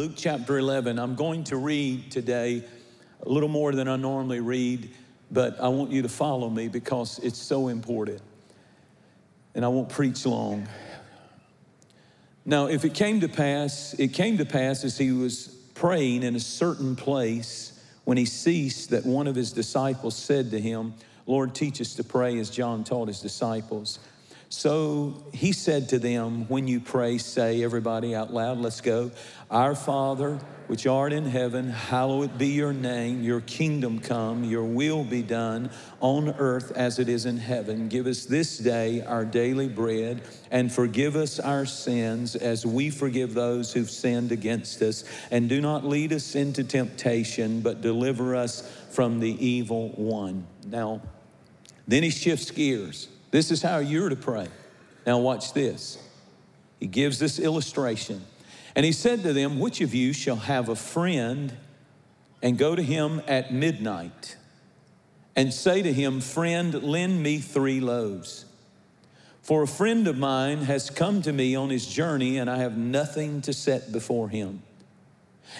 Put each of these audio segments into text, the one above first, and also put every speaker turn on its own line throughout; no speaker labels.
Luke chapter 11. I'm going to read today a little more than I normally read, but I want you to follow me because it's so important. And I won't preach long. Now, if it came to pass, it came to pass as he was praying in a certain place when he ceased that one of his disciples said to him, Lord, teach us to pray as John taught his disciples. So he said to them, When you pray, say, everybody out loud, let's go. Our Father, which art in heaven, hallowed be your name. Your kingdom come, your will be done on earth as it is in heaven. Give us this day our daily bread and forgive us our sins as we forgive those who've sinned against us. And do not lead us into temptation, but deliver us from the evil one. Now, then he shifts gears. This is how you're to pray. Now, watch this. He gives this illustration. And he said to them, Which of you shall have a friend and go to him at midnight and say to him, Friend, lend me three loaves? For a friend of mine has come to me on his journey, and I have nothing to set before him.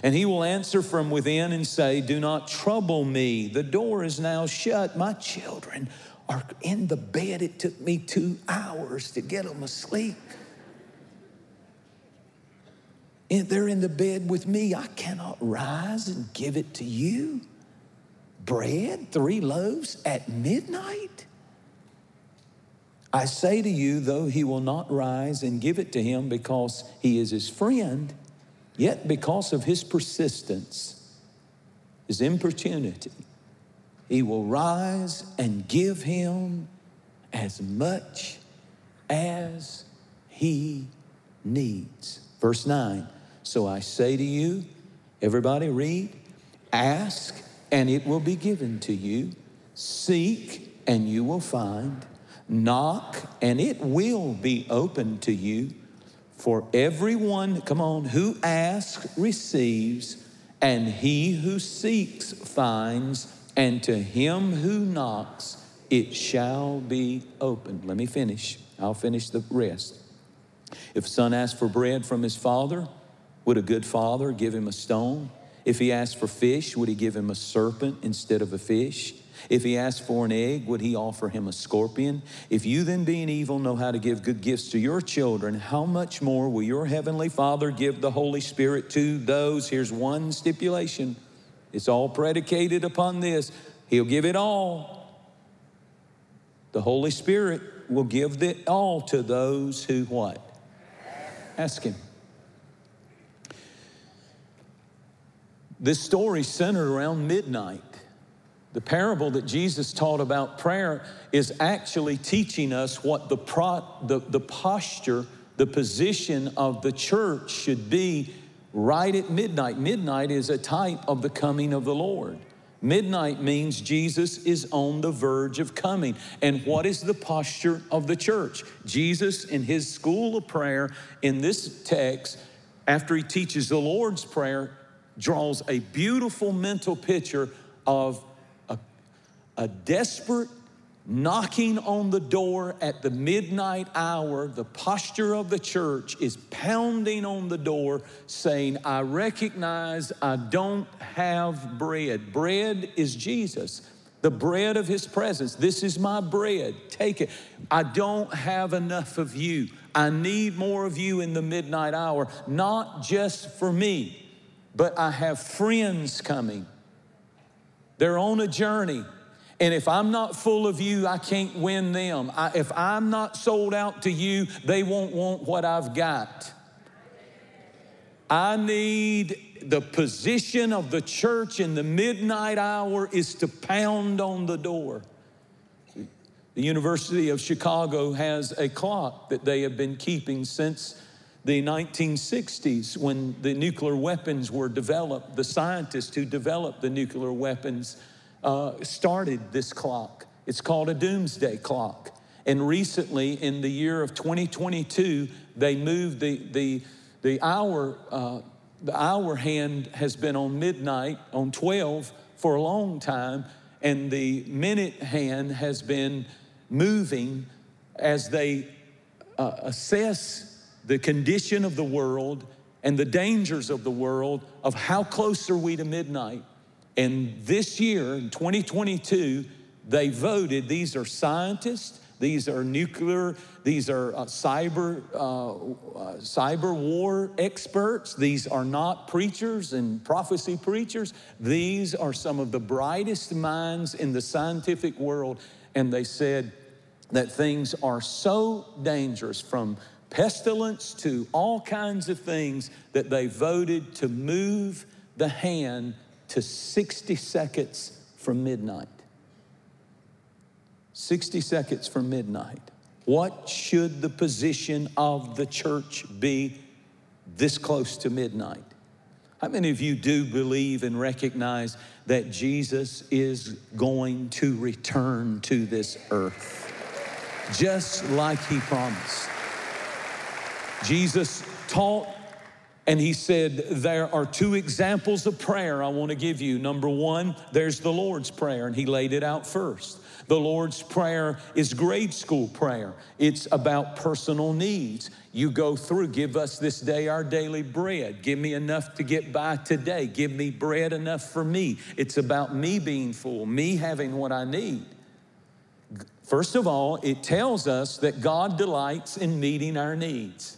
And he will answer from within and say, Do not trouble me. The door is now shut. My children are in the bed. It took me two hours to get them asleep. And they're in the bed with me. I cannot rise and give it to you. Bread, three loaves at midnight? I say to you, though he will not rise and give it to him because he is his friend, yet because of his persistence, his importunity, he will rise and give him as much as he needs. Verse 9 So I say to you, everybody read, ask and it will be given to you, seek and you will find, knock and it will be open to you. For everyone, come on, who asks receives, and he who seeks finds and to him who knocks, it shall be opened. Let me finish. I'll finish the rest. If a son asks for bread from his father, would a good father give him a stone? If he asked for fish, would he give him a serpent instead of a fish? If he asked for an egg, would he offer him a scorpion? If you then, being evil, know how to give good gifts to your children, how much more will your heavenly Father give the Holy Spirit to those? Here's one stipulation it's all predicated upon this. He'll give it all. The Holy Spirit will give it all to those who what? Ask Him. This story centered around midnight. The parable that Jesus taught about prayer is actually teaching us what the, pro, the, the posture, the position of the church should be right at midnight. Midnight is a type of the coming of the Lord. Midnight means Jesus is on the verge of coming. And what is the posture of the church? Jesus, in his school of prayer, in this text, after he teaches the Lord's Prayer, draws a beautiful mental picture of a, a desperate knocking on the door at the midnight hour, the posture of the church is pounding on the door saying, I recognize I don't have bread. Bread is Jesus, the bread of his presence. This is my bread. Take it. I don't have enough of you. I need more of you in the midnight hour, not just for me, but I have friends coming. They're on a journey. And if I'm not full of you, I can't win them. I, if I'm not sold out to you, they won't want what I've got. I need the position of the church in the midnight hour is to pound on the door. The University of Chicago has a clock that they have been keeping since the 1960s when the nuclear weapons were developed. The scientists who developed the nuclear weapons uh, started this clock. It's called a doomsday clock. And recently, in the year of 2022, they moved the, the, the hour, uh, the hour hand has been on midnight, on 12 for a long time, and the minute hand has been moving as they uh, assess the condition of the world and the dangers of the world of how close are we to midnight. And this year, in 2022, they voted, these are scientists, these are nuclear, these are uh, cyber, uh, uh, cyber war experts. These are not preachers and prophecy preachers. These are some of the brightest minds in the scientific world. And they said that things are so dangerous from pestilence to all kinds of things that they voted to move the hand to 60 seconds from midnight. 60 seconds from midnight. What should the position of the church be this close to midnight? How many of you do believe and recognize that Jesus is going to return to this earth? Just like he promised. Jesus taught and he said, There are two examples of prayer I want to give you. Number one, there's the Lord's Prayer, and he laid it out first. The Lord's Prayer is grade school prayer, it's about personal needs. You go through, give us this day our daily bread. Give me enough to get by today. Give me bread enough for me. It's about me being full, me having what I need. First of all, it tells us that God delights in meeting our needs.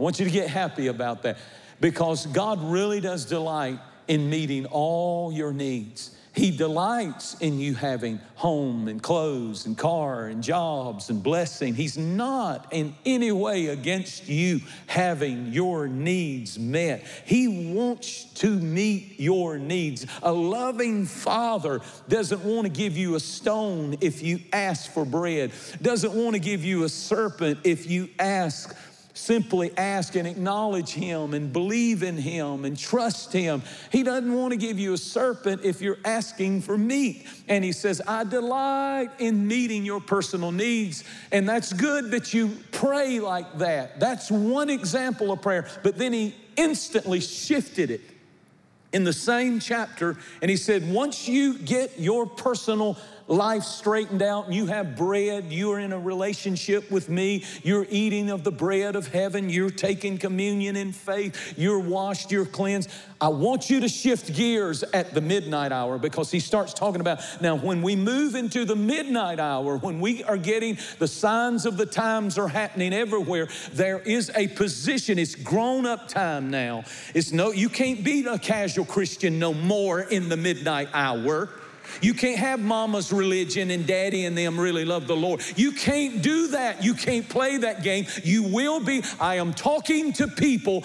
I want you to get happy about that because God really does delight in meeting all your needs. He delights in you having home and clothes and car and jobs and blessing. He's not in any way against you having your needs met. He wants to meet your needs. A loving father doesn't want to give you a stone if you ask for bread, doesn't want to give you a serpent if you ask Simply ask and acknowledge Him and believe in Him and trust Him. He doesn't want to give you a serpent if you're asking for meat. And He says, I delight in meeting your personal needs. And that's good that you pray like that. That's one example of prayer. But then He instantly shifted it in the same chapter. And He said, once you get your personal life straightened out and you have bread, you are in a relationship with me, you're eating of the bread of heaven, you're taking communion in faith, you're washed, you're cleansed. I want you to shift gears at the midnight hour because he starts talking about now when we move into the midnight hour, when we are getting the signs of the times are happening everywhere, there is a position. It's grown up time now. It's no, you can't be a casual Christian no more in the midnight hour. You can't have mama's religion and daddy and them really love the Lord. You can't do that. You can't play that game. You will be. I am talking to people.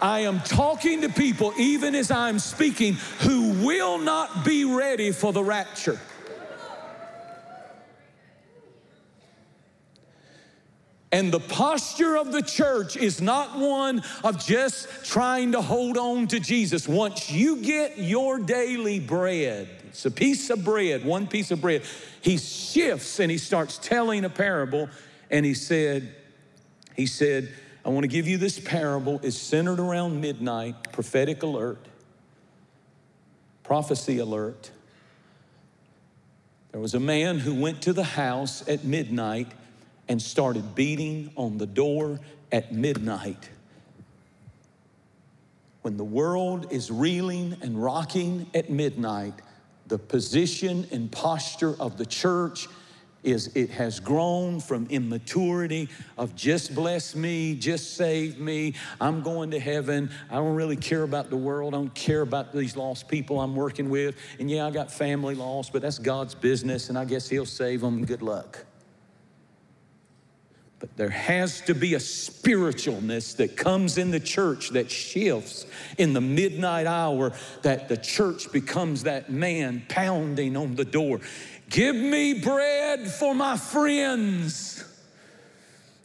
I am talking to people, even as I'm speaking, who will not be ready for the rapture. And the posture of the church is not one of just trying to hold on to Jesus. Once you get your daily bread, it's a piece of bread, one piece of bread, he shifts and he starts telling a parable. And he said, he said, I want to give you this parable. It's centered around midnight, prophetic alert, prophecy alert. There was a man who went to the house at midnight and started beating on the door at midnight. When the world is reeling and rocking at midnight, the position and posture of the church is it has grown from immaturity of just bless me, just save me, I'm going to heaven. I don't really care about the world. I don't care about these lost people I'm working with. And yeah, I got family lost, but that's God's business, and I guess He'll save them. Good luck. But there has to be a spiritualness that comes in the church that shifts in the midnight hour, that the church becomes that man pounding on the door. Give me bread for my friends.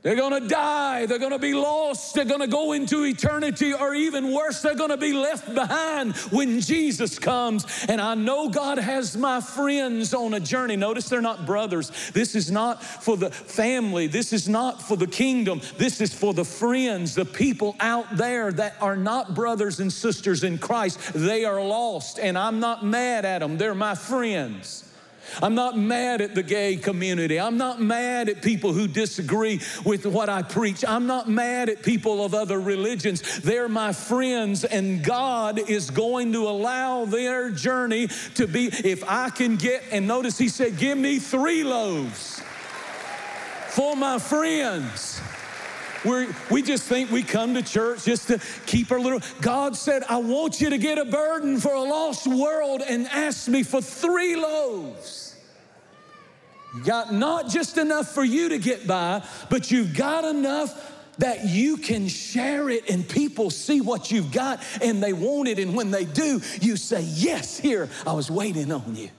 They're gonna die. They're gonna be lost. They're gonna go into eternity, or even worse, they're gonna be left behind when Jesus comes. And I know God has my friends on a journey. Notice they're not brothers. This is not for the family. This is not for the kingdom. This is for the friends, the people out there that are not brothers and sisters in Christ. They are lost, and I'm not mad at them. They're my friends. I'm not mad at the gay community. I'm not mad at people who disagree with what I preach. I'm not mad at people of other religions. They're my friends, and God is going to allow their journey to be. If I can get, and notice he said, Give me three loaves for my friends. We we just think we come to church just to keep our little. God said, I want you to get a burden for a lost world and ask me for three loaves. You got not just enough for you to get by, but you've got enough that you can share it and people see what you've got and they want it. And when they do, you say, Yes, here, I was waiting on you.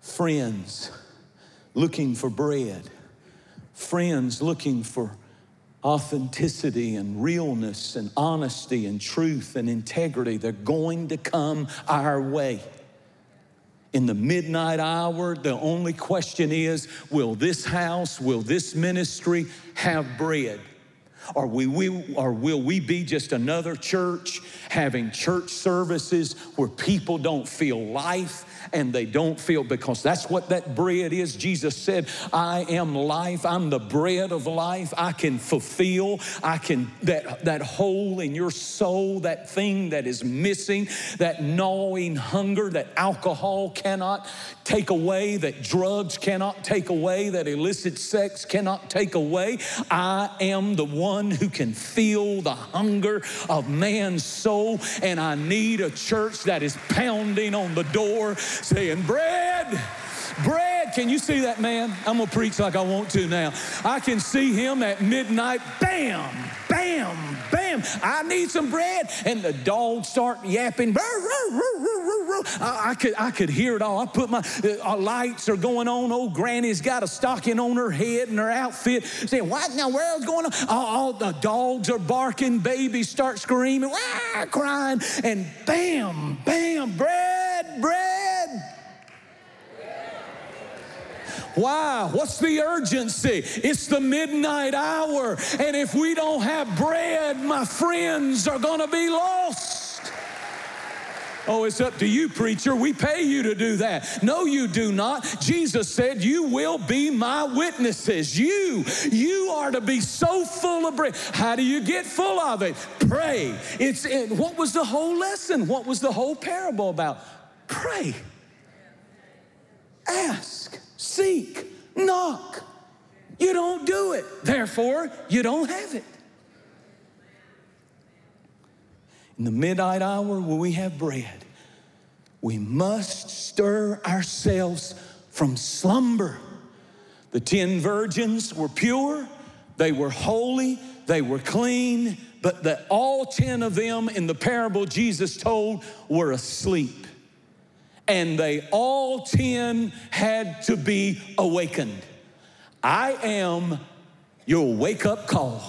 Friends looking for bread, friends looking for authenticity and realness and honesty and truth and integrity. They're going to come our way. In the midnight hour, the only question is will this house, will this ministry have bread? Or, we, we, or will we be just another church having church services where people don't feel life and they don't feel because that's what that bread is. Jesus said, I am life. I'm the bread of life. I can fulfill, I can, that, that hole in your soul, that thing that is missing, that gnawing hunger that alcohol cannot take away, that drugs cannot take away, that illicit sex cannot take away. I am the one who can feel the hunger of man's soul, and I need a church that is pounding on the door saying, Bread, bread. Can you see that man? I'm gonna preach like I want to now. I can see him at midnight, bam, bam, bam. I need some bread. And the dogs start yapping. I, could, I could hear it all. I put my uh, lights are going on. Old granny's got a stocking on her head and her outfit, saying, What in the world's going on? All, all the dogs are barking, babies start screaming, crying, and bam, bam, bread, bread. Why? What's the urgency? It's the midnight hour. And if we don't have bread, my friends are going to be lost. Oh, it's up to you, preacher. We pay you to do that. No, you do not. Jesus said, You will be my witnesses. You, you are to be so full of bread. How do you get full of it? Pray. It's it, what was the whole lesson? What was the whole parable about? Pray. Ask seek, knock. You don't do it. Therefore, you don't have it. In the midnight hour where we have bread, we must stir ourselves from slumber. The ten virgins were pure, they were holy, they were clean, but the, all ten of them in the parable Jesus told were asleep and they all 10 had to be awakened. I am your wake up call.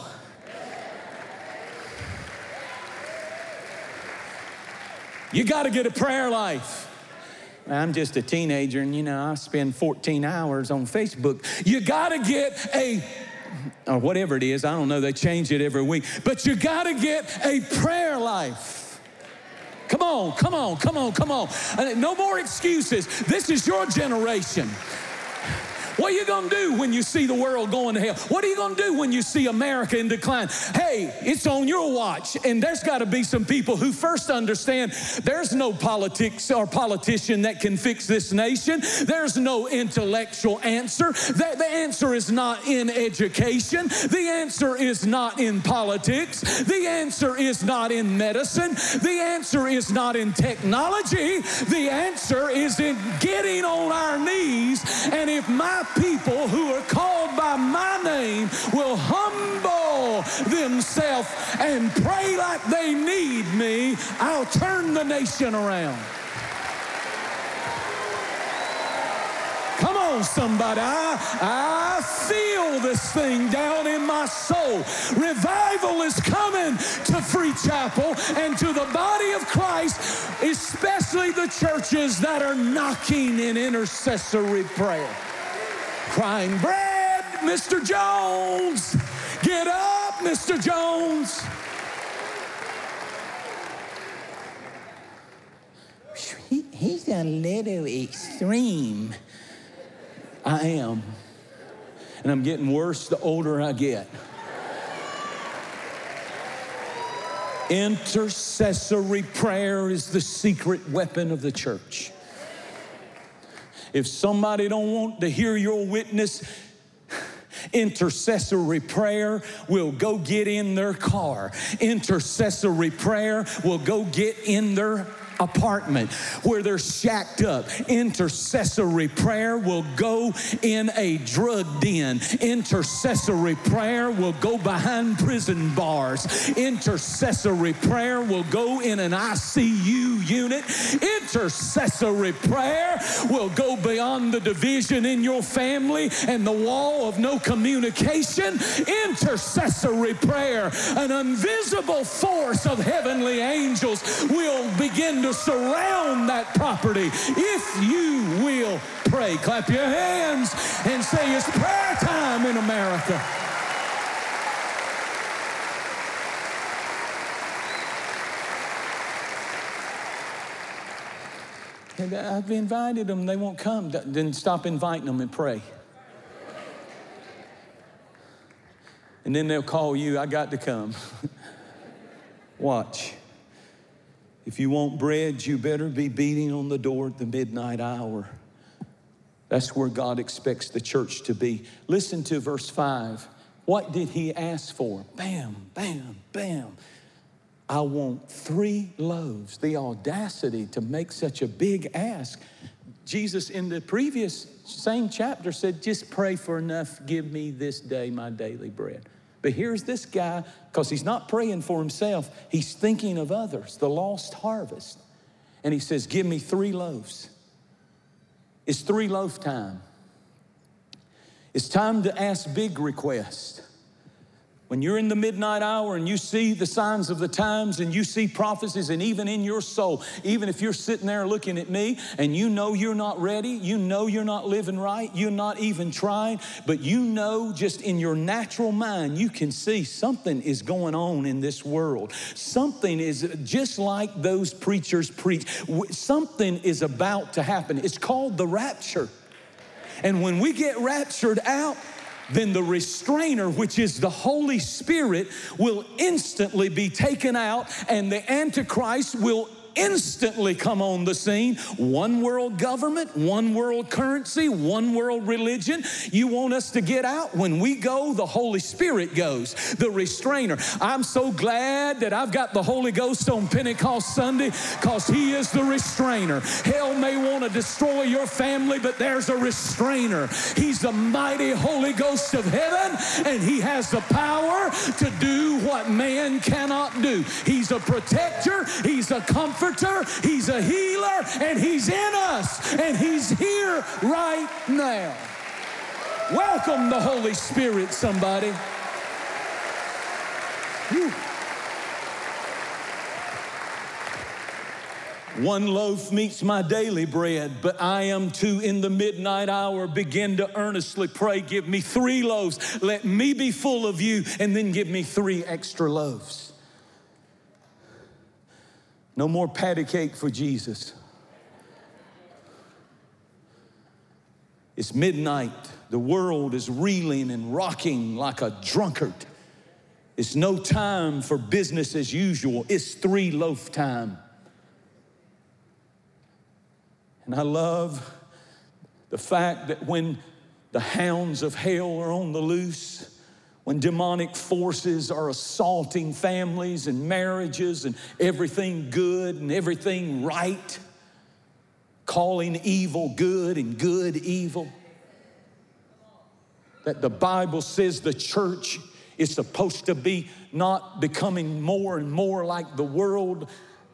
You got to get a prayer life. I'm just a teenager and you know, I spend 14 hours on Facebook. You got to get a or whatever it is, I don't know, they change it every week, but you got to get a prayer life. Come on, come on, come on, come on. Uh, no more excuses. This is your generation. What are you going to do when you see the world going to hell? What are you going to do when you see America in decline? Hey, it's on your watch, and there's got to be some people who first understand there's no politics or politician that can fix this nation. There's no intellectual answer. The, the answer is not in education. The answer is not in politics. The answer is not in medicine. The answer is not in technology. The answer is in getting on our knees. And if my people who are called by my name will humble themselves and pray like they need me, I'll turn the nation around. Come on, somebody. I, I feel this thing down in my soul. Revival is coming to Free Chapel and to the body of Christ, especially the churches that are knocking in intercessory prayer crying, Bread, Mr. Jones! Get up, Mr. Jones! he's a little extreme. I am. And I'm getting worse the older I get. Intercessory prayer is the secret weapon of the church. If somebody don't want to hear your witness, Intercessory prayer will go get in their car. Intercessory prayer will go get in their apartment where they're shacked up. Intercessory prayer will go in a drug den. Intercessory prayer will go behind prison bars. Intercessory prayer will go in an ICU unit. Intercessory prayer will go beyond the division in your family and the wall of no communication. Intercessory prayer, an invisible force of heavenly angels will begin to surround that property if you will pray. Clap your hands and say it's prayer time in America. And I've invited them, they won't come. Then stop inviting them and pray. And then they'll call you, I got to come. Watch. If you want bread, you better be beating on the door at the midnight hour. That's where God expects the church to be. Listen to verse 5. What did he ask for? Bam, bam, bam. I want three loaves. The audacity to make such a big ask. Jesus, in the previous same chapter, said, Just pray for enough. Give me this day my daily bread. But here's this guy, because he's not praying for himself, he's thinking of others, the lost harvest. And he says, Give me three loaves. It's three loaf time. It's time to ask big requests. When you're in the midnight hour and you see the signs of the times and you see prophecies, and even in your soul, even if you're sitting there looking at me and you know you're not ready, you know you're not living right, you're not even trying, but you know just in your natural mind, you can see something is going on in this world. Something is just like those preachers preach, something is about to happen. It's called the rapture. And when we get raptured out, then the restrainer, which is the Holy Spirit, will instantly be taken out, and the Antichrist will instantly come on the scene. One world government, one world currency, one world religion. You want us to get out? When we go, the Holy Spirit goes, the restrainer. I'm so glad that I've got the Holy Ghost on Pentecost Sunday because He is the restrainer. Hell may want to destroy your family, but there's a restrainer. He's the mighty Holy Ghost of heaven, and He has the power to do what man cannot do. He's a protector, He's a comforter comforter, He's a healer, and He's in us, and He's here right now. Welcome the Holy Spirit, somebody. Whew. One loaf meets my daily bread, but I am to, in the midnight hour, begin to earnestly pray. Give me three loaves. Let me be full of you, and then give me three extra loaves. No more patty cake for Jesus. It's midnight. The world is reeling and rocking like a drunkard. It's no time for business as usual. It's three loaf time. And I love the fact that when the hounds of hell are on the loose, when demonic forces are assaulting families and marriages and everything good and everything right, calling evil good and good evil. That the Bible says the church is supposed to be not becoming more and more like the world,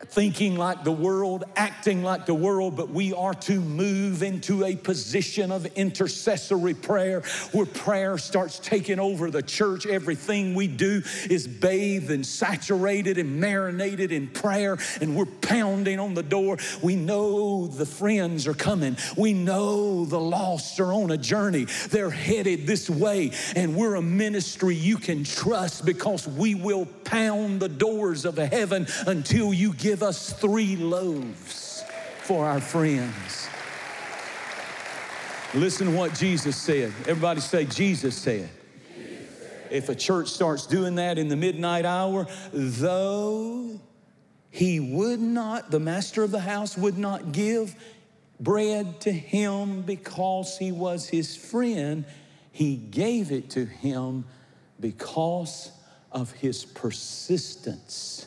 thinking like the world, acting like the world, but we are to move into a position of intercessory prayer where prayer starts taking over the church. Everything we do is bathed and saturated and marinated in prayer, and we're pounding on the door. We know the friends are coming, we know the lost are on a journey. They're headed this way, and we're a ministry you can trust because we will pound the doors of heaven until you get give us three loaves. for our friends. Listen to what Jesus said. Everybody say, Jesus said. If a church starts doing that in the midnight hour, though he would not, the master of the house would not give bread to him because he was his friend, he gave it to him because of his persistence.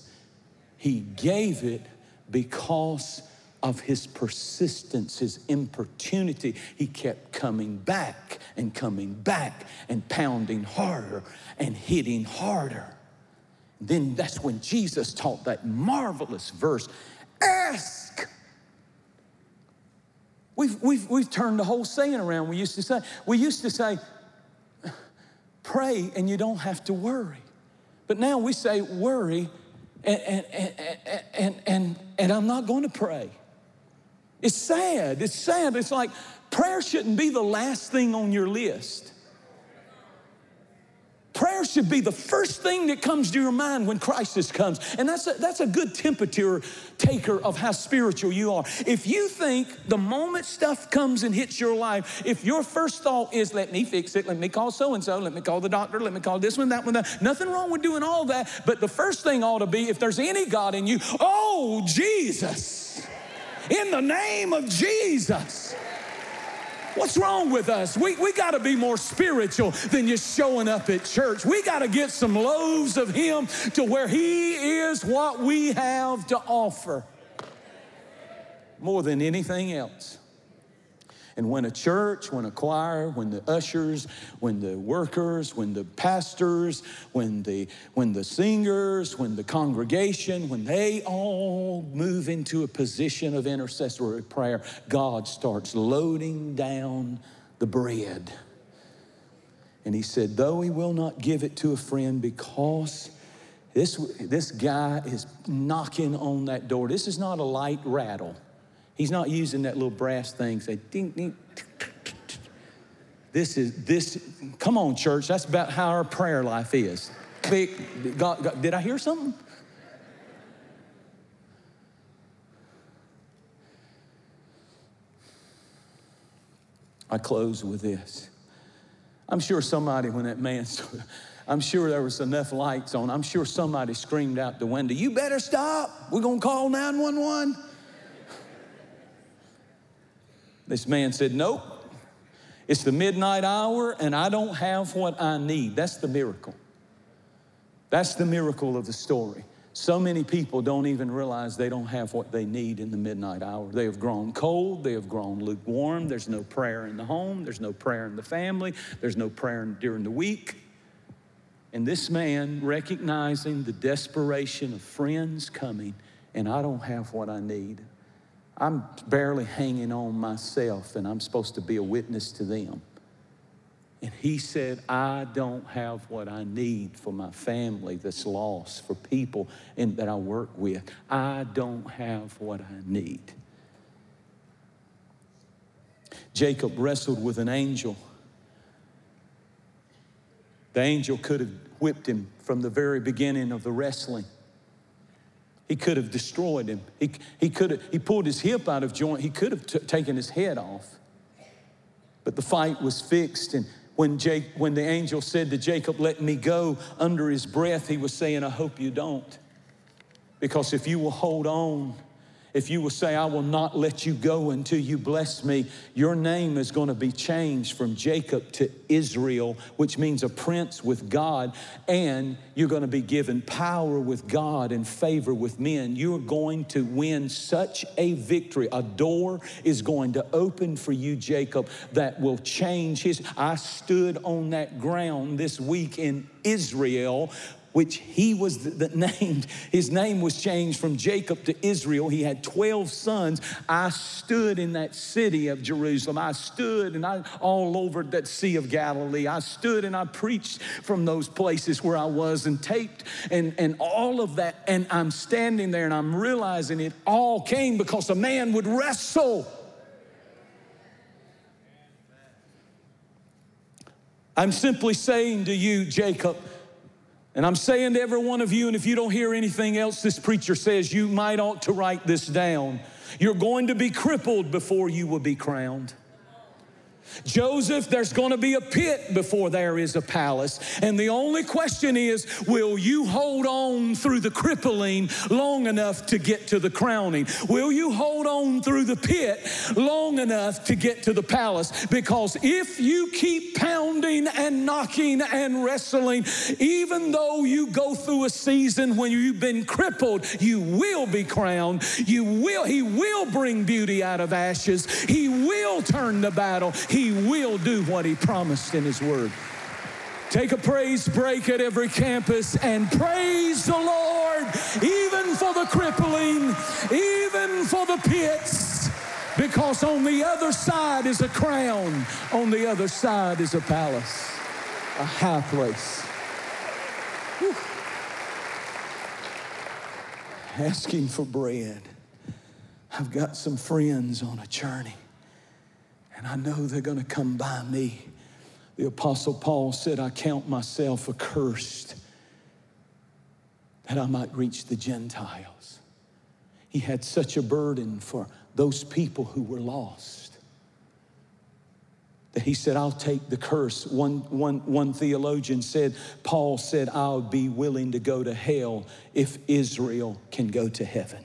He gave it because of his persistence, his importunity. He kept coming back and coming back and pounding harder and hitting harder. Then that's when Jesus taught that marvelous verse ask. We've, we've, we've turned the whole saying around. We used to say, we used to say, pray and you don't have to worry. But now we say, worry and, and, and, and, and I'm not going to pray. It's sad. It's sad. It's like prayer shouldn't be the last thing on your list. Prayer should be the first thing that comes to your mind when crisis comes. And that's a, that's a good temperature taker of how spiritual you are. If you think the moment stuff comes and hits your life, if your first thought is, let me fix it, let me call so and so, let me call the doctor, let me call this one, that one, that, nothing wrong with doing all that. But the first thing ought to be, if there's any God in you, oh, Jesus, in the name of Jesus. What's wrong with us? We, we got to be more spiritual than just showing up at church. We got to get some loaves of Him to where He is what we have to offer more than anything else. And when a church, when a choir, when the ushers, when the workers, when the pastors, when the, when the singers, when the congregation, when they all move into a position of intercessory prayer, God starts loading down the bread. And he said, though he will not give it to a friend because this, this guy is knocking on that door. This is not a light rattle. He's not using that little brass thing, say ding, ding. This is this. Come on, church. That's about how our prayer life is. Big, God, God, did I hear something? I close with this. I'm sure somebody, when that man, I'm sure there was enough lights on. I'm sure somebody screamed out the window, "You better stop! We're gonna call 911." This man said, Nope. It's the midnight hour and I don't have what I need. That's the miracle. That's the miracle of the story. So many people don't even realize they don't have what they need in the midnight hour. They have grown cold, they have grown lukewarm. There's no prayer in the home, there's no prayer in the family, there's no prayer during the week. And this man, recognizing the desperation of friends coming, and I don't have what I need, I'm barely hanging on myself and I'm supposed to be a witness to them. And he said, I don't have what I need for my family that's lost, for people in, that I work with. I don't have what I need. Jacob wrestled with an angel. The angel could have whipped him from the very beginning of the wrestling. He could have destroyed him. He, he could have, he pulled his hip out of joint. He could have t- taken his head off. But the fight was fixed. And when, Jake, when the angel said to Jacob, Let me go, under his breath, he was saying, I hope you don't. Because if you will hold on, if you will say, I will not let you go until you bless me, your name is going to be changed from Jacob to Israel, which means a prince with God, and you're going to be given power with God and favor with men. You're going to win such a victory. A door is going to open for you, Jacob, that will change his. I stood on that ground this week in Israel which he was the named, his name was changed from Jacob to Israel. He had 12 sons. I stood in that city of Jerusalem. I stood and I all over that Sea of Galilee. I stood and I preached from those places where I was and taped and, and all of that. And I'm standing there and I'm realizing it all came because a man would wrestle. I'm simply saying to you, Jacob, And I'm saying to every one of you, and if you don't hear anything else this preacher says, you might ought to write this down. You're going to be crippled before you will be crowned. Joseph, there's going to be a pit before there is a palace. And the only question is will you hold on through the crippling long enough to get to the crowning? Will you hold on through the pit long enough to get to the palace? Because if you keep pounding and knocking and wrestling, even though you go through a season when you've been crippled, you will be crowned. You will, he will bring beauty out of ashes. He will turn the battle. He he will do what He promised in His Word. Take a praise break at every campus and praise the Lord, even for the crippling, even for the pits, because on the other side is a crown, on the other side is a palace, a high place. Whew. Asking for bread. I've got some friends on a journey and I know they're going to come by me. The Apostle Paul said, I count myself accursed that I might reach the Gentiles. He had such a burden for those people who were lost that he said, I'll take the curse. One, one, one theologian said, Paul said, I'll be willing to go to hell if Israel can go to heaven.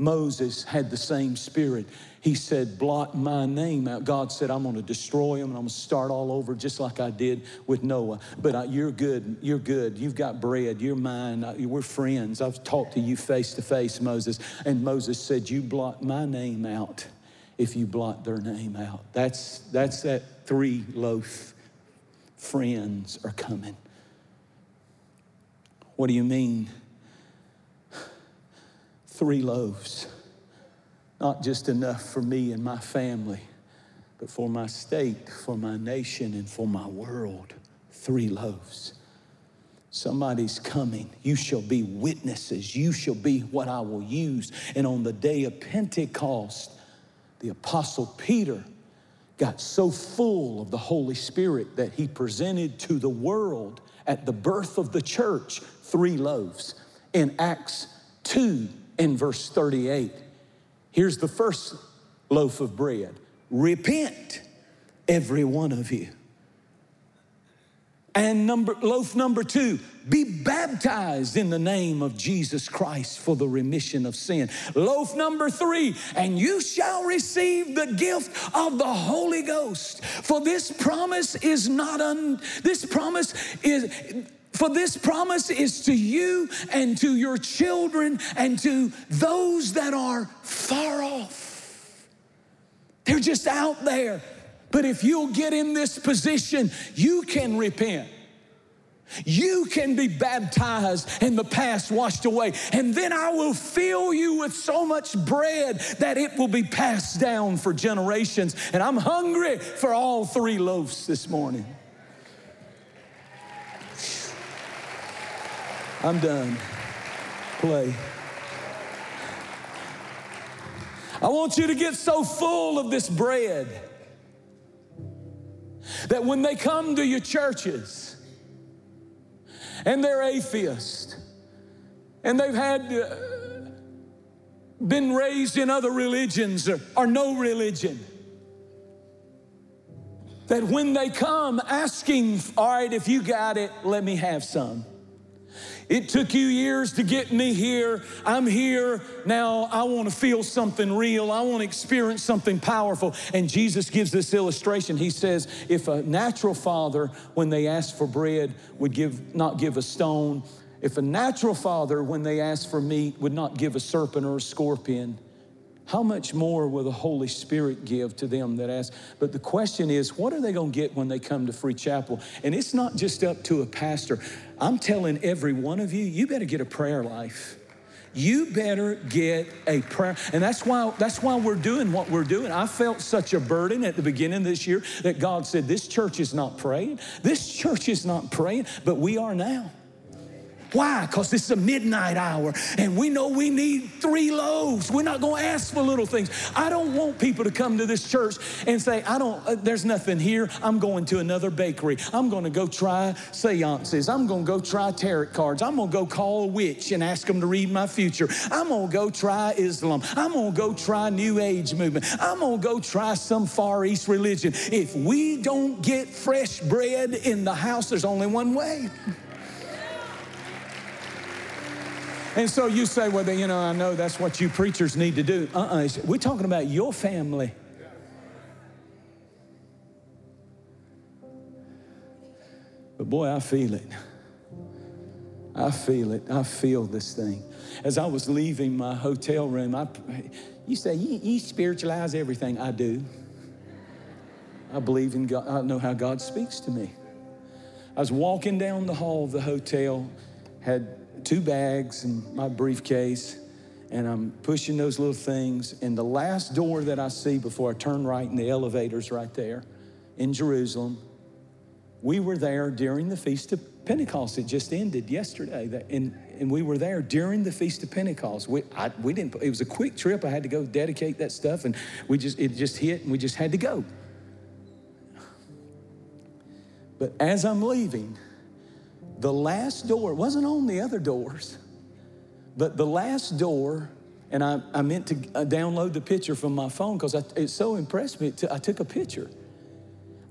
Moses had the same spirit. He said, Blot my name out. God said, I'm going to destroy them and I'm going to start all over just like I did with Noah. But uh, you're good. You're good. You've got bread. You're mine. Uh, we're friends. I've talked to you face to face, Moses. And Moses said, You blot my name out if you blot their name out. That's, that's that three loaf. Friends are coming. What do you mean? Three loaves. Not just enough for me and my family, but for my state, for my nation, and for my world. Three loaves. Somebody's coming. You shall be witnesses. You shall be what I will use. And on the day of Pentecost, the Apostle Peter got so full of the Holy Spirit that he presented to the world at the birth of the church three loaves. In Acts 2, in verse 38. Here's the first loaf of bread repent, every one of you. And number, loaf number two, be baptized in the name of Jesus Christ for the remission of sin. Loaf number three, and you shall receive the gift of the Holy Ghost. For this promise is not un, this promise is for this promise is to you and to your children and to those that are far off. They're just out there. But if you'll get in this position, you can repent. You can be baptized and the past washed away. And then I will fill you with so much bread that it will be passed down for generations. And I'm hungry for all three loaves this morning. I'm done. Play. I want you to get so full of this bread that when they come to your churches and they're atheists and they've had uh, been raised in other religions or, or no religion, that when they come asking, all right, if you got it, let me have some. It took you years to get me here. I'm here. Now I want to feel something real. I want to experience something powerful. And Jesus gives this illustration. He says, if a natural father, when they ask for bread, would give not give a stone, if a natural father, when they ask for meat, would not give a serpent or a scorpion, how much more will the Holy Spirit give to them that ask? But the question is, what are they going to get when they come to Free Chapel? And it's not just up to a pastor. I'm telling every one of you, you better get a prayer life. You better get a prayer. And that's why that's why we're doing what we're doing. I felt such a burden at the beginning of this year that God said, This church is not praying. This church is not praying, but we are now. Why? Because this is a midnight hour and we know we need three loaves. We're not going to ask for little things. I don't want people to come to this church and say, I don't, uh, there's nothing here. I'm going to another bakery. I'm going to go try seances. I'm going to go try tarot cards. I'm going to go call a witch and ask them to read my future. I'm going to go try Islam. I'm going to go try New Age movement. I'm going to go try some Far East religion. If we don't get fresh bread in the house, there's only one way. And so you say, well, you know, I know that's what you preachers need to do. Uh uh-uh. uh. we are talking about your family. But boy, I feel it. I feel it. I feel this thing. As I was leaving my hotel room, I, you say, you, you spiritualize everything. I do. I believe in God. I know how God speaks to me. I was walking down the hall of the hotel, had two bags and my briefcase, and I'm pushing those little things. And the last door that I see before I turn right in the elevators right there in Jerusalem, we were there during the Feast of Pentecost. It just ended yesterday. And, and we were there during the Feast of Pentecost. We, I, we didn't, it was a quick trip. I had to go dedicate that stuff, and we just, it just hit, and we just had to go. But as I'm leaving, the last door wasn't on the other doors, but the last door, and I, I meant to uh, download the picture from my phone because it so impressed me. I took a picture.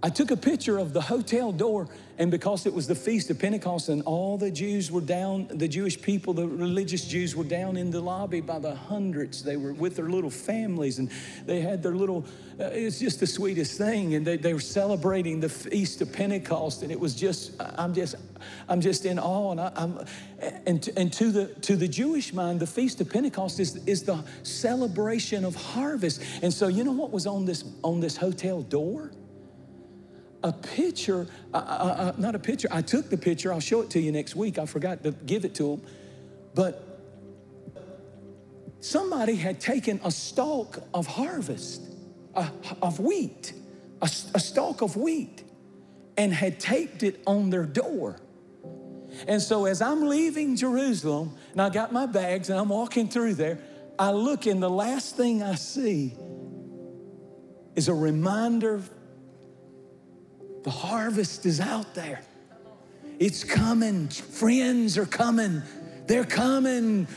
I took a picture of the hotel door, and because it was the Feast of Pentecost and all the Jews were down, the Jewish people, the religious Jews were down in the lobby by the hundreds. They were with their little families and they had their little, uh, it's just the sweetest thing. And they, they were celebrating the Feast of Pentecost, and it was just, I'm just, I'm just in awe. And, I, am and, and to, the, to the Jewish mind, the Feast of Pentecost is, is the celebration of harvest. And so, you know what was on this, on this hotel door? A picture, uh, uh, not a picture, I took the picture, I'll show it to you next week. I forgot to give it to him. But somebody had taken a stalk of harvest, uh, of wheat, a, a stalk of wheat, and had taped it on their door. And so as I'm leaving Jerusalem, and I got my bags and I'm walking through there, I look and the last thing I see is a reminder the harvest is out there. It's coming. Friends are coming. They're coming.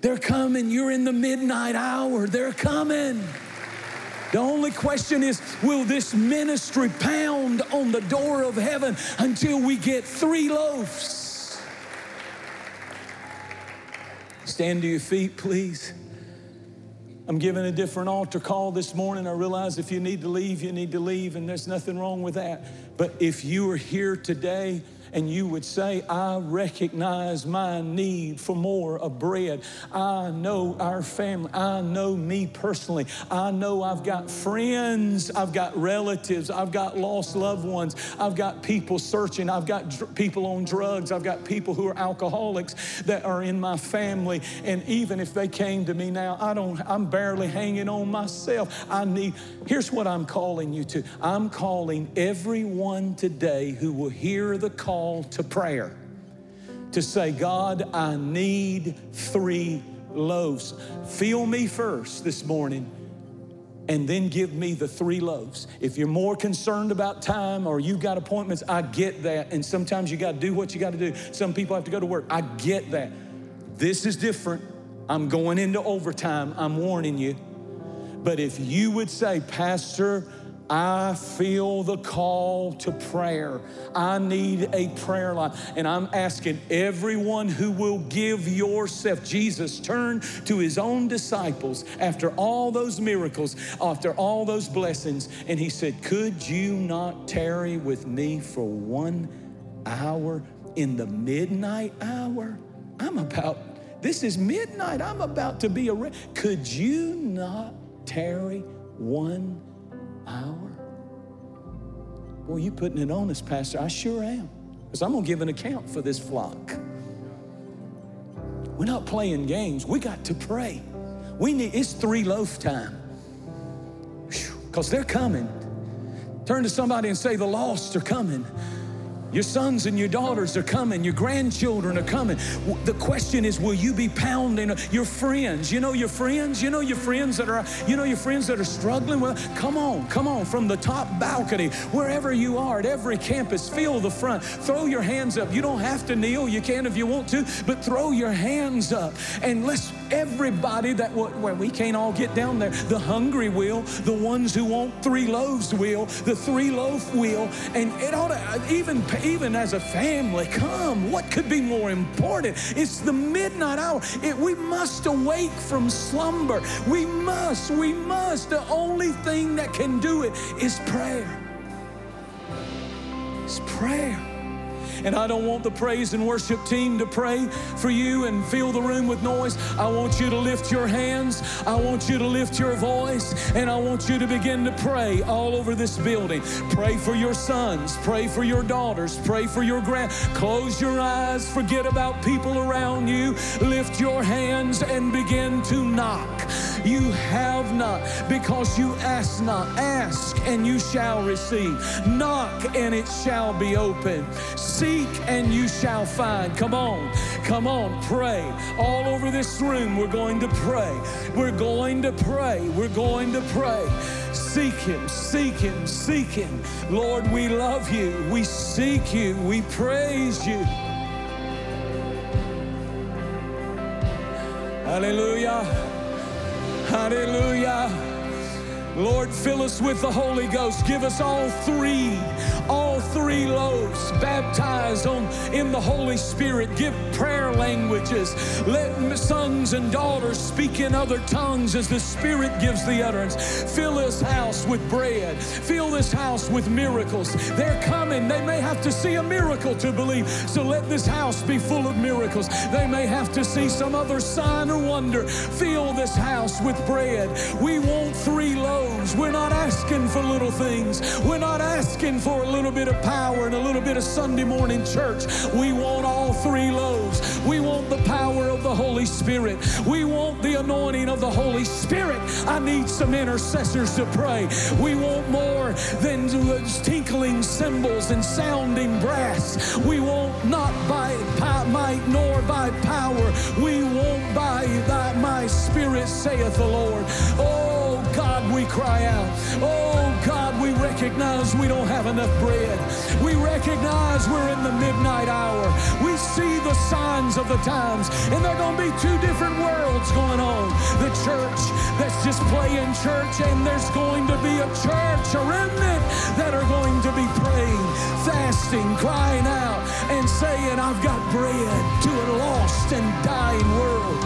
They're coming. You're in the midnight hour. They're coming. The only question is will this ministry pound on the door of heaven until we get three loaves? Stand to your feet, please. I'm giving a different altar call this morning. I realize if you need to leave, you need to leave, and there's nothing wrong with that. But if you are here today and you would say, I recognize my need for more of bread. I know our family. I know me personally. I know I've got friends. I've got relatives. I've got lost loved ones. I've got people searching. I've got dr- people on drugs. I've got people who are alcoholics that are in my family. And even if they came to me now, I don't, I'm barely hanging on myself. I need, here's what I'm calling you to. I'm calling everyone today who will hear the call call to prayer to say, God, I need three loaves. Fill me first this morning and then give me the three loaves. If you're more concerned about time or you've got appointments, I get that. And sometimes you got to do what you got to do. Some people have to go to work. I get that. This is different. I'm going into overtime. I'm warning you. But if you would say, Pastor, I feel the call to prayer. I need a prayer line. And I'm asking everyone who will give yourself. Jesus turned to his own disciples after all those miracles, after all those blessings, and he said, Could you not tarry with me for one hour in the midnight hour? I'm about, this is midnight. I'm about to be a. Could you not tarry one hour? Boy, you putting it on us, Pastor. I sure am. Because I'm going to give an account for this flock. We're not playing games. We got to pray. We need, it's three loaf time. Because they're coming. Turn to somebody and say, The lost are coming. Your sons and your daughters are coming. Your grandchildren are coming. The question is, will you be pounding uh, your friends? You know your friends? You know your friends that are, you know your friends that are struggling? Well, come on, come on. From the top balcony, wherever you are, at every campus, feel the front. Throw your hands up. You don't have to kneel. You can if you want to, but throw your hands up. And let's, everybody that, well, we can't all get down there. The hungry will. The ones who want three loaves will. The three loaf will. And it ought to, uh, even even as a family, come. What could be more important? It's the midnight hour. It, we must awake from slumber. We must, we must. The only thing that can do it is prayer. It's prayer. And I don't want the praise and worship team to pray for you and fill the room with noise. I want you to lift your hands. I want you to lift your voice. And I want you to begin to pray all over this building. Pray for your sons. Pray for your daughters. Pray for your grand. Close your eyes. Forget about people around you. Lift your hands and begin to knock. You have not because you ask not. Ask and you shall receive. Knock and it shall be open. See Seek and you shall find. Come on, come on, pray. All over this room, we're going to pray. We're going to pray. We're going to pray. Seek Him, seek Him, seek Him. Lord, we love you. We seek you. We praise you. Hallelujah. Hallelujah. Lord, fill us with the Holy Ghost. Give us all three, all three loaves, baptized on, in the Holy Spirit. Give prayer languages. Let sons and daughters speak in other tongues as the Spirit gives the utterance. Fill this house with bread. Fill this house with miracles. They're coming. They may have to see a miracle to believe. So let this house be full of miracles. They may have to see some other sign or wonder. Fill this house with bread. We want three loaves. We're not asking for little things. We're not asking for a little bit of power and a little bit of Sunday morning church. We want all three loaves. We want the power of the Holy Spirit. We want the anointing of the Holy Spirit. I need some intercessors to pray. We want more than tinkling cymbals and sounding brass. We want not by might nor by power. We want by thy, my spirit, saith the Lord. Oh, God, we cry out. Oh, recognize we don't have enough bread. We recognize we're in the midnight hour. We see the signs of the times, and there are going to be two different worlds going on. The church that's just playing church, and there's going to be a church, a remnant, that are going to be praying, fasting, crying out, and saying, I've got bread to a lost and dying world.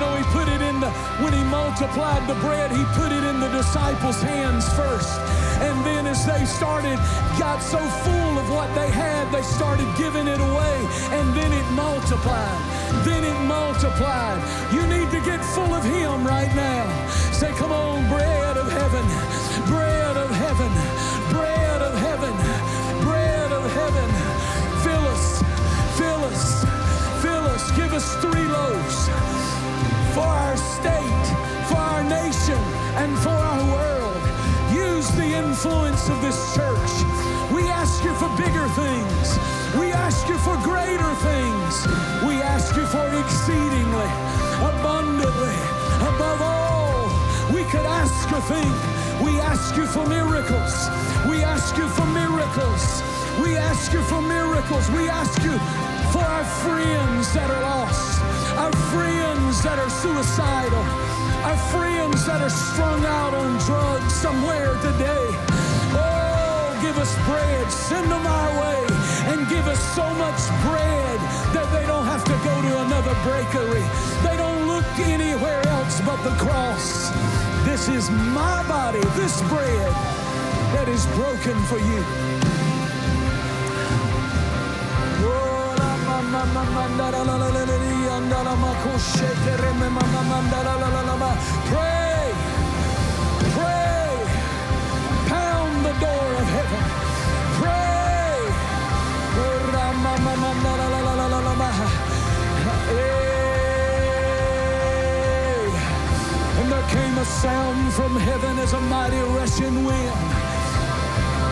Know, he put it in the, when he multiplied the bread, he put it in the disciples' hands first. And then as they started, got so full of what they had, they started giving it away. And then it multiplied. Then it multiplied. You need to get full of him right now. Say, come on, bread of heaven, bread of heaven, bread of heaven, bread of heaven. Fill us, fill us fill us, give us three loaves for our state, for our nation, and for our world. Use the influence of this church. We ask you for bigger things. We ask you for greater things. We ask you for exceedingly, abundantly, above all we could ask or think. We ask you for miracles. We ask you for miracles. We ask you for miracles. We ask you for our friends that are lost, our friends that are suicidal, our friends that are strung out on drugs somewhere today. Oh, give us bread. Send them our way and give us so much bread that they don't have to go to another bakery. They don't look anywhere else but the cross. This is my body, this bread that is broken for you. Pray. Pray. Pound the door of heaven. Pray. And they're sound from heaven as a mighty rushing wind.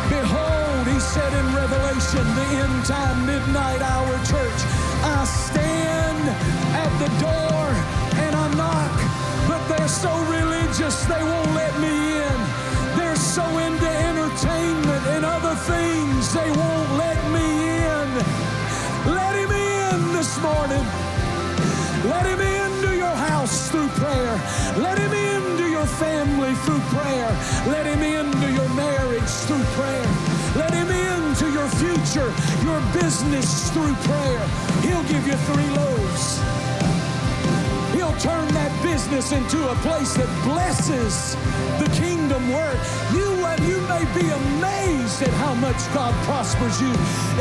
Behold, he said in Revelation, the end time midnight hour church, I at the door and I knock, but they're so religious they won't let me in. They're so into entertainment and other things they won't let me in. Let him in this morning. Let him into your house through prayer. Let him into your family through prayer. Let him into future, your business through prayer. He'll give you three loaves. He'll turn that business into a place that blesses the kingdom work. You, you may be amazed at how much God prospers you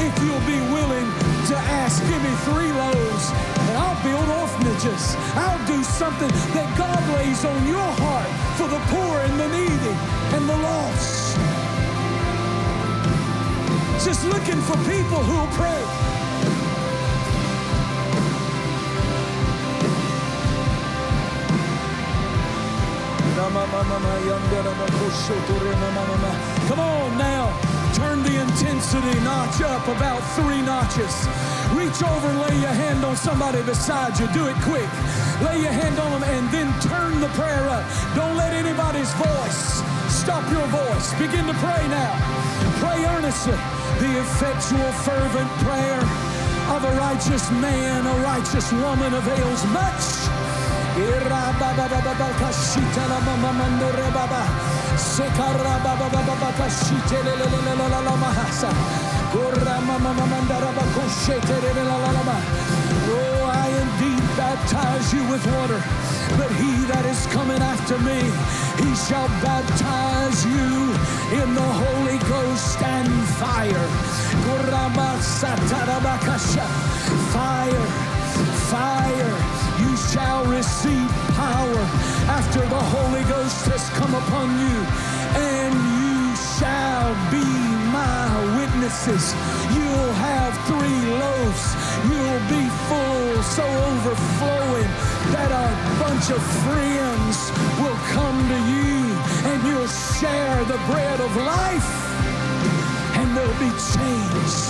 if you'll be willing to ask, give me three loaves and I'll build orphanages. I'll do something that God lays on your heart for the poor and the needy and the lost. Just looking for people who'll pray. Come on now. Turn the intensity notch up about three notches. Reach over and lay your hand on somebody beside you. Do it quick. Lay your hand on them and then turn the prayer up. Don't let anybody's voice stop your voice. Begin to pray now. Pray earnestly. The effectual, fervent prayer of a righteous man, a righteous woman avails much. Oh, I indeed baptize you with water, but he that is coming after me, he shall baptize you in the Holy Ghost and fire. Fire, fire you shall receive power after the Holy Ghost has come upon you, and you shall be my witnesses. You'll have three loaves. You'll be full, so overflowing that a bunch of friends will come to you, and you'll share the bread of life, and they'll be changed.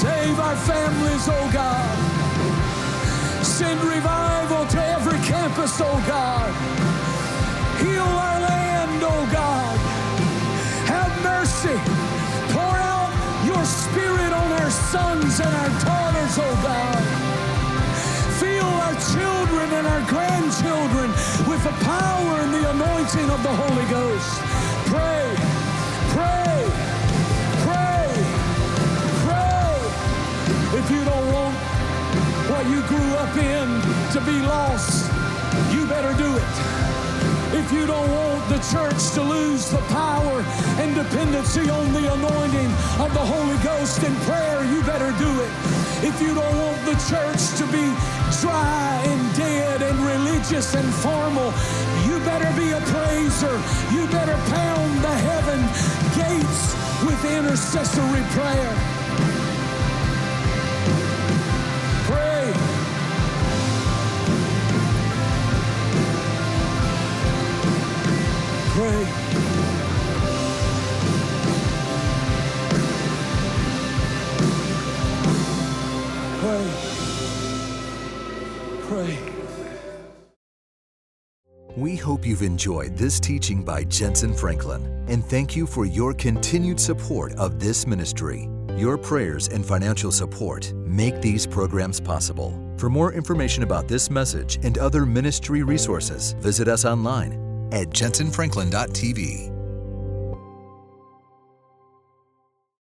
Save our families, oh God. Send revival to every campus, oh God. Heal our land, oh God. Mercy. Pour out your spirit on our sons and our daughters, oh God. Fill our children and our grandchildren with the power and the anointing of the Holy Ghost. Pray, pray, pray, pray. If you don't want what you grew up in to be lost, you better do it. If you don't want the church to lose the power and dependency on the anointing of the Holy Ghost in prayer, you better do it. If you don't want the church to be dry and dead and religious and formal, you better be a praiser. You better pound the heaven gates with intercessory prayer. Pray. Pray. Pray.
We hope you've enjoyed this teaching by Jentezen Franklin and thank you for your continued support of this ministry. Your prayers and financial support make these programs possible. For more information about this message and other ministry resources, visit us online at jentezenfranklin.tv.